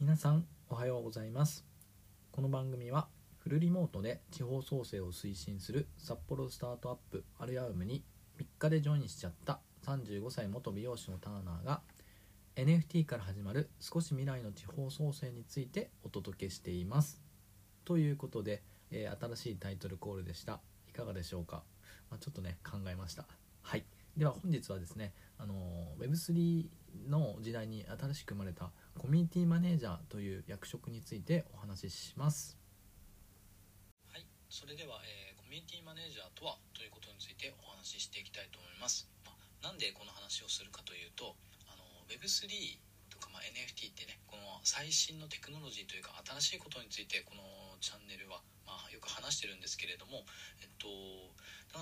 皆さんおはようございます。この番組はフルリモートで地方創生を推進する札幌スタートアップアルヤウムに3日でジョインしちゃった35歳元美容師のターナーが NFT から始まる少し未来の地方創生についてお届けしています。ということで、えー新しいタイトルコールでした。いかがでしょうか、まあ、ちょっとね考えました。はい。では本日はですねあの Web3 の時代に新しく生まれたコミュニティマネージャーという役職についてお話ししますはい、それでは、えーコミュニティマネージャーとはということについてお話ししていきたいと思います。まあなんでこの話をするかというと、あの Web3 とか、まあ、NFT ってね、最新のテクノロジーというか新しいことについてこのチャンネルは、まあ、よく話してるんですけれども、えっと、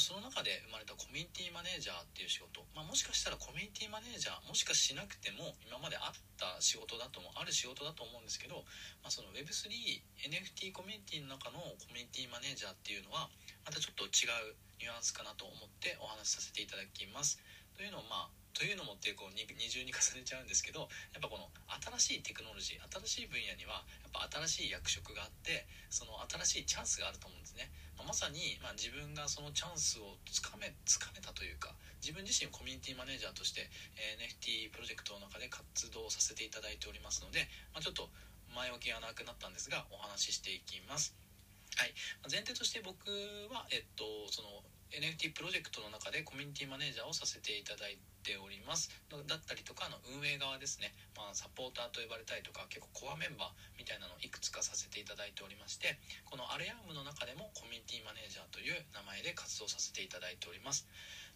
その中で生まれたコミュニティマネージャーっていう仕事、まあ、もしかしたらコミュニティマネージャーもしかしなくても今まであった仕事だともある仕事だと思うんですけど、まあ、その Web3NFT コミュニティの中のコミュニティマネージャーっていうのはまたちょっと違うニュアンスかなと思ってお話しさせていただきます。というのをまあというのもってこう二重に重ねちゃうんですけどやっぱこの新しいテクノロジー新しい分野にはやっぱ新しい役職があってその新しいチャンスがあると思うんですね、まあまさに、まあ、自分がそのチャンスをつかめつかめたというか自分自身コミュニティマネージャーとして、NFT プロジェクトの中で活動させていただいておりますので、まあ、ちょっと前置きがなくなったんですがお話ししていきます。はい、前提として僕は、えっと、その NFT プロジェクトの中でコミュニティマネージャーをさせていただいております。だったりとかの運営側ですね、まあ、サポーターと呼ばれたりとか結構コアメンバーみたいなのをいくつかさせていただいておりましてこのアレアームの中でもコミュニティマネージャーという名前で活動させていただいております。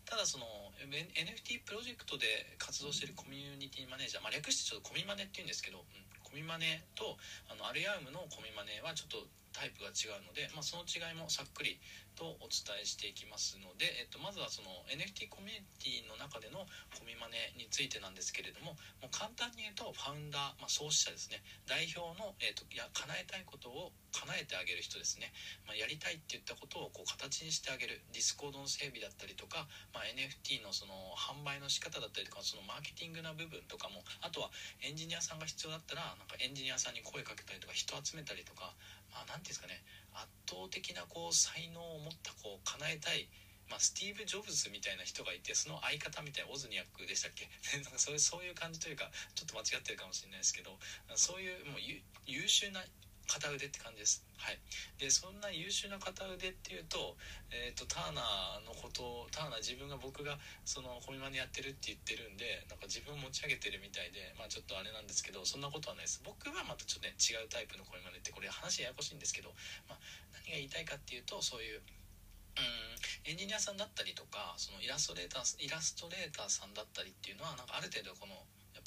ただその NFT プロジェクトで活動しているコミュニティマネージャー、まあ、略してちょっとコミマネっていうんですけど、うん、コミマネとあのアレアームのコミマネはちょっとタイプが違うので、まあ、その違いもさっくりとお伝えしていきますので、えっと、まずはその NFT コミュニティの中でのコミマネについてなんですけれどももう簡単に言うとファウンダー、まあ、創始者ですね。代表の、えっと、や叶えたいことを叶えてあげる人ですね、まあ、やりたいって言ったことをこう形にしてあげる。ディスコードの整備だったりとか、まあ、NFT のその販売の仕方だったりとかそのマーケティングな部分とかもあとはエンジニアさんが必要だったらなんかエンジニアさんに声かけたりとか人集めたりとかまあ、なんていうんですかね圧倒的なこう才能を持ったこう叶えたい、まあ、スティーブ・ジョブズみたいな人がいてその相方みたいなウォズニアックでしたっけ？なんかそういうそういう感じというかちょっと間違ってるかもしれないですけどそういうもう優秀な片腕って感じです。はい、でそんな優秀な片腕っていうと,、えー、とターナーのことをターナー自分が僕がそのコミマネやってるって言ってるんでなんか自分を持ち上げてるみたいで、まあ、ちょっとあれなんですけどそんなことはないです僕はまたちょっとね違うタイプのコミマネってこれ話ややこしいんですけど、まあ、何が言いたいかっていうとそういううんエンジニアさんだったりとかそのイラストレーターイラストレーターさんだったりっていうのはなんかある程度この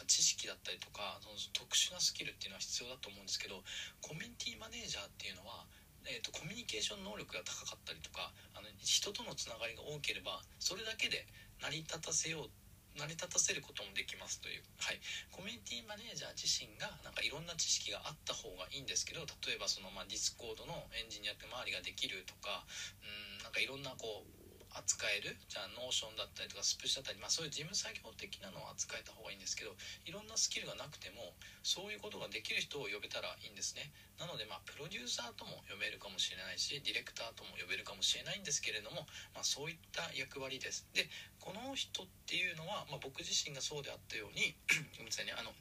知識だったりとかその特殊なスキルっていうのは必要だと思うんですけどコミュニティマネージャーっていうのは、えー、とコミュニケーション能力が高かったりとかあの人とのつながりが多ければそれだけで成り立たせよう成り立たせることもできますという、はい、コミュニティマネージャー自身がなんかいろんな知識があった方がいいんですけど例えばその、まあ、 Discord のエンジニアって周りができるとかうんなんかいろんなこう扱えるじゃあ Notion だったりとかスプッシュだったり、まあ、そういう事務作業的なのを扱えた方がいいんですけどいろんなスキルがなくてもそういうことができる人を呼べたらいいんですね。なのでまあプロデューサーとも呼べるかもしれないしディレクターとも呼べるかもしれないんですけれども、まあ、そういった役割です。でこの人っていうのは、まあ、僕自身がそうであったように ごめんなさいねあの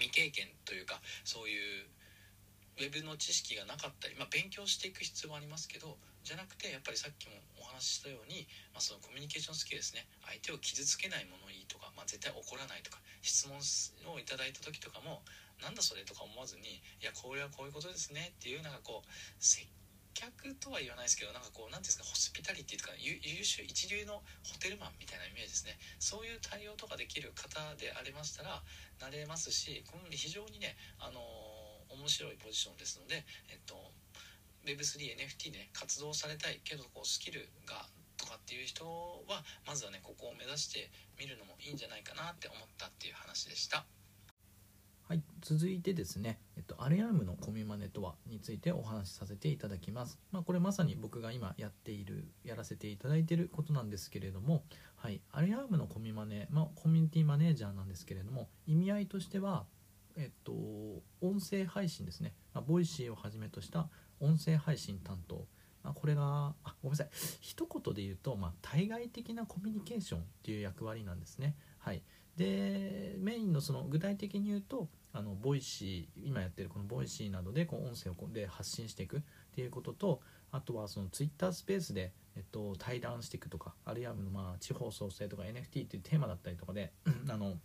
未経験というかそういうウェブの知識がなかったり、まあ、勉強していく必要はありますけどじゃなくてやっぱりさっきもお話ししたように、まあ、そのコミュニケーションスキルですね。相手を傷つけないものいいとか、まあ、絶対怒らないとか質問をいただいた時とかもなんだそれとか思わずにいやこれはこういうことですねっていうなんかこう接客とは言わないですけどなんかこう何ていうんですかホスピタリティとか優秀一流のホテルマンみたいなイメージですね。そういう対応とかできる方でありましたらなれますし非常にねあの面白いポジションですのでえっと Web3NFT ね活動されたいけどこうスキルがとかっていう人はまずはねここを目指してみるのもいいんじゃないかなって思ったっていう話でした。はい、続いてですね、えっと、アレアームのコミマネとはについてお話しさせていただきます。まあ、これまさに僕が今やっている、やらせていただいていることなんですけれども、はい、アレアームのコミマネ、まあ、コミュニティマネージャーなんですけれども、意味合いとしては、えっと、音声配信ですね、まあ、 Voicy をはじめとした音声配信担当、まあ、これがあごめんなさい。一言で言うと、まあ、対外的なコミュニケーションっていう役割なんですね。はい。でメインのその具体的に言うとあの Voicy 今やってるこの Voicy などでこう音声をこで発信していくっていうこととあとはそのツイッタースペースで、えっと、対談していくとかあるいはまあ地方創生とか NFT っていうテーマだったりとかで あの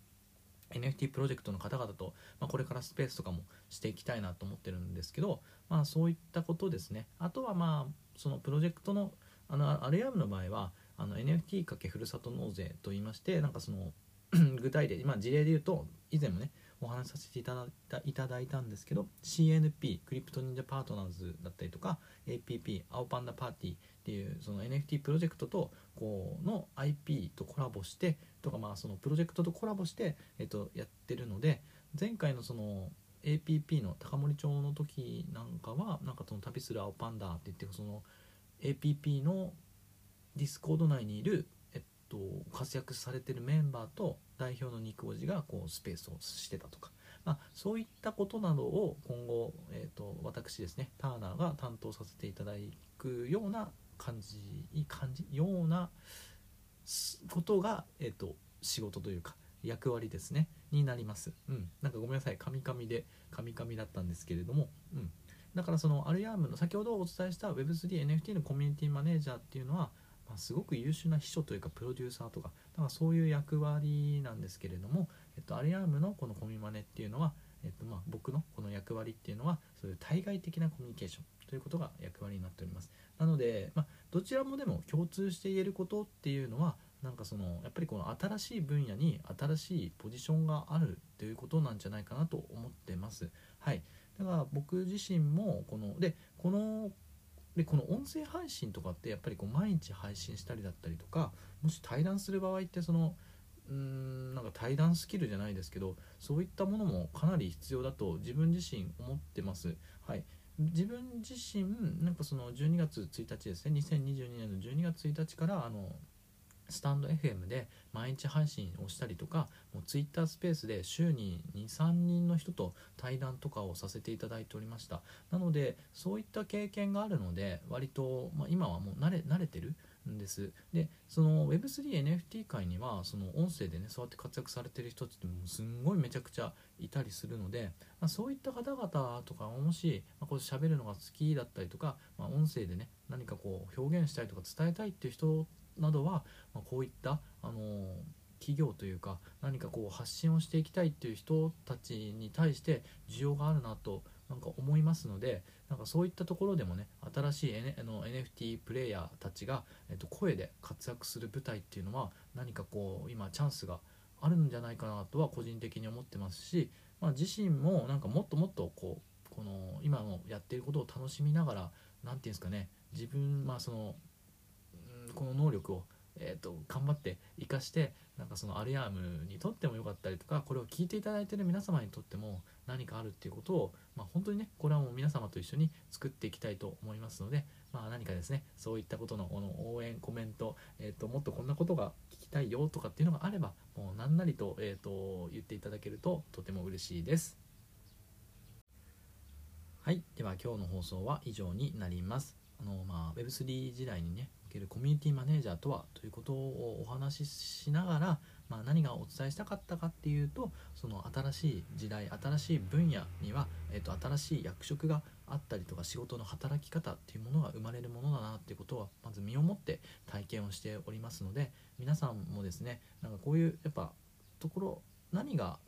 NFT プロジェクトの方々と、まあ、これからスペースとかもしていきたいなと思ってるんですけど、まあ、そういったことですね。あとはまあそのプロジェクトのあのアレアムの場合はあの NFT× ふるさと納税といいましてなんかその 具体例、まあ、事例で言うと以前もねお話しさせていただいたいただいたんですけど CNP クリプト忍者パートナーズだったりとか APP 青パンダパーティーっていうその NFT プロジェクトとこうの IP とコラボしてとかまあそのプロジェクトとコラボして、えっと、やってるので前回のその APP の高森町の時なんかはなんかその旅する青パンダって言ってその APP の Discord 内にいると活躍されてるメンバーと代表の肉おじがこうスペースをしてたとか、まあ、そういったことなどを今後、えーと、私ですねターナーが担当させていただくような感じ感じようなことが、えーと、仕事というか役割ですねになります。うん、なんかごめんなさいカミカミでカミカミだったんですけれども、うん、だからそのアルヤームの先ほどお伝えした Web3NFT のコミュニティマネージャーっていうのはまあ、すごく優秀な秘書というかプロデューサーとかだからそういう役割なんですけれども、えっと、アリアームのこのコミマネっていうのは、えっとまあ、僕のこの役割っていうのはそういう対外的なコミュニケーションということが役割になっております。なので、まあ、どちらもでも共通して言えることっていうのはなんかそのやっぱりこの新しい分野に新しいポジションがあるということなんじゃないかなと思ってます。はい。だから僕自身もこのでこのでこの音声配信とかってやっぱりこう毎日配信したりだったりとかもし対談する場合ってそのうーんなんか対談スキルじゃないですけどそういったものもかなり必要だと自分自身思ってます。はい自分自身なんかその12月1日ですね2022年の12月1日からあのスタンド FM で毎日配信をしたりとかもう Twitter スペースで週に23人の人と対談とかをさせていただいておりました。なのでそういった経験があるので割と、まあ、今はもう慣れ慣れてるんです。でその Web3NFT 界にはその音声でねそうやって活躍されてる人ってもうすんごいめちゃくちゃいたりするので、まあ、そういった方々とかもし、まあ、こう喋るのが好きだったりとか、まあ、音声でね何かこう表現したいとか伝えたいっていう人などは、まあ、こういった、あの企業というか何かこう発信をしていきたいっていう人たちに対して需要があるなとなんか思いますのでなんかそういったところでもね新しい、N、あの NFT プレイヤーたちが、えっと、声で活躍する舞台っていうのは何かこう今チャンスがあるんじゃないかなとは個人的に思ってますし、まあ、自身もなんかもっともっとこうこの今のやっていることを楽しみながら何て言うんですかね自分まあそのこの能力を、えーと、頑張って生かしてなんかそのアルアームにとってもよかったりとかこれを聞いていただいてる皆様にとっても何かあるっていうことを、まあ、本当にねこれはもう皆様と一緒に作っていきたいと思いますので、まあ、何かですねそういったことのこの応援コメント、えーと、もっとこんなことが聞きたいよとかっていうのがあればもう何なりと,、えーと言っていただけるととても嬉しいです。はい、では今日の放送は以上になります。あのまあ、Web3 時代にねけるコミュニティマネージャーとはということをお話ししながら、まあ、何がお伝えしたかったかっていうとその新しい時代新しい分野には、えっと、新しい役職があったりとか仕事の働き方っていうものが生まれるものだなっていうことはまず身をもって体験をしておりますので皆さんもですねなんかこういうやっぱところ何が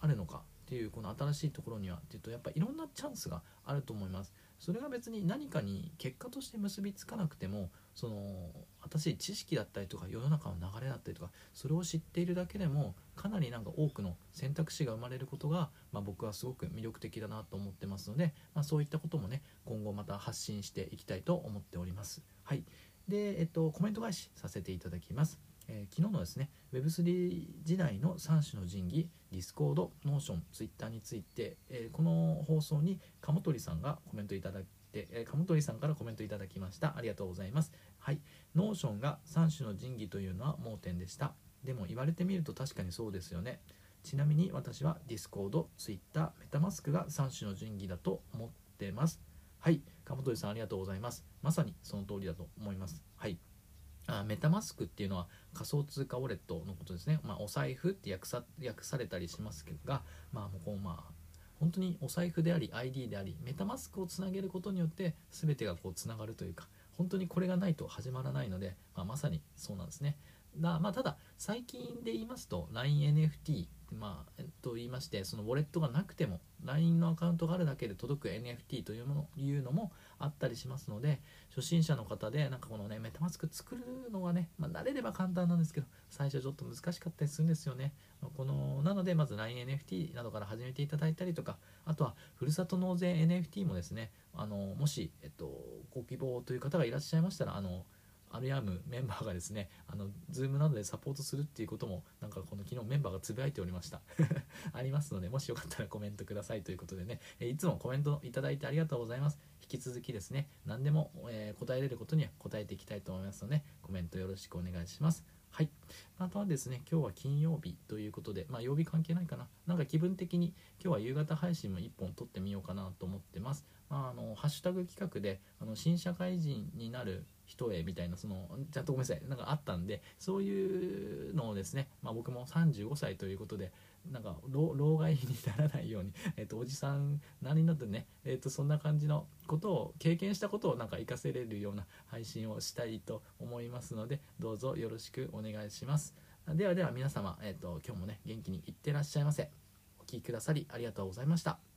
あるのかっていうこの新しいところにはっていうとやっぱいろんなチャンスがあると思います。それが別に何かに結果として結びつかなくてもその新しい知識だったりとか世の中の流れだったりとかそれを知っているだけでもかなりなんか多くの選択肢が生まれることが、まあ、僕はすごく魅力的だなと思ってますので、まあ、そういったこともね今後また発信していきたいと思っております。はいで、えっと、コメント返しさせていただきます。えー、昨日のですね Web3 時代の3種の神器 Discord、Notion、Twitter について、えー、この放送に鴨鳥さんがコメントいただいて、えー、鴨鳥さんからコメントいただきました。ありがとうございます。はい。Notion が3種の神器というのは盲点でした。でも言われてみると確かにそうですよね。ちなみに私は Discord、Twitter、MetaMask が3種の神器だと思ってます。はい。鴨鳥さんありがとうございます。まさにその通りだと思います。はい。あメタマスクっていうのは仮想通貨ウォレットのことですね、まあ、お財布って訳さ訳されたりしますけどが、まあ、もうこうまあ本当にお財布であり ID でありメタマスクをつなげることによって全てがこうつながるというか本当にこれがないと始まらないので、まあ、まさにそうなんですね。だまあ、ただ最近で言いますと LINENFT まあ、えっと言いましてそのウォレットがなくても LINE のアカウントがあるだけで届く NFT というものいうのもあったりしますので初心者の方でなんかこのねメタマスク作るのはね、まあ、慣れれば簡単なんですけど最初ちょっと難しかったりするんですよね。このなのでまず LINENFT などから始めていただいたりとかあとはふるさと納税 NFT もですねあのもし、えっと、ご希望という方がいらっしゃいましたらあのアルヤームメンバーがですねあの Zoom などでサポートするっていうこともなんかこの昨日メンバーがつぶやいておりました。ありますのでもしよかったらコメントくださいということでね。いつもコメントいただいてありがとうございます。引き続きですね何でも、えー、答えれることには答えていきたいと思いますのでコメントよろしくお願いします。はい。あとはですね、今日は金曜日ということで、まあ曜日関係ないかな。なんか気分的に今日は夕方配信も1本撮ってみようかなと思ってます。まあ、あの、ハッシュタグ企画で、あの、新社会人になる人へみたいな、その、ちゃんとごめんなさい、なんかあったんで、そういうですね、まあ僕も35歳ということで、なんか老害にならないように、えっと、おじさんなりになってね、えっと、そんな感じのことを経験したことをなんか活かせれるような配信をしたいと思いますのでどうぞよろしくお願いします。ではでは皆様、えっと、今日もね元気にいってらっしゃいませ。お聴きくださりありがとうございました。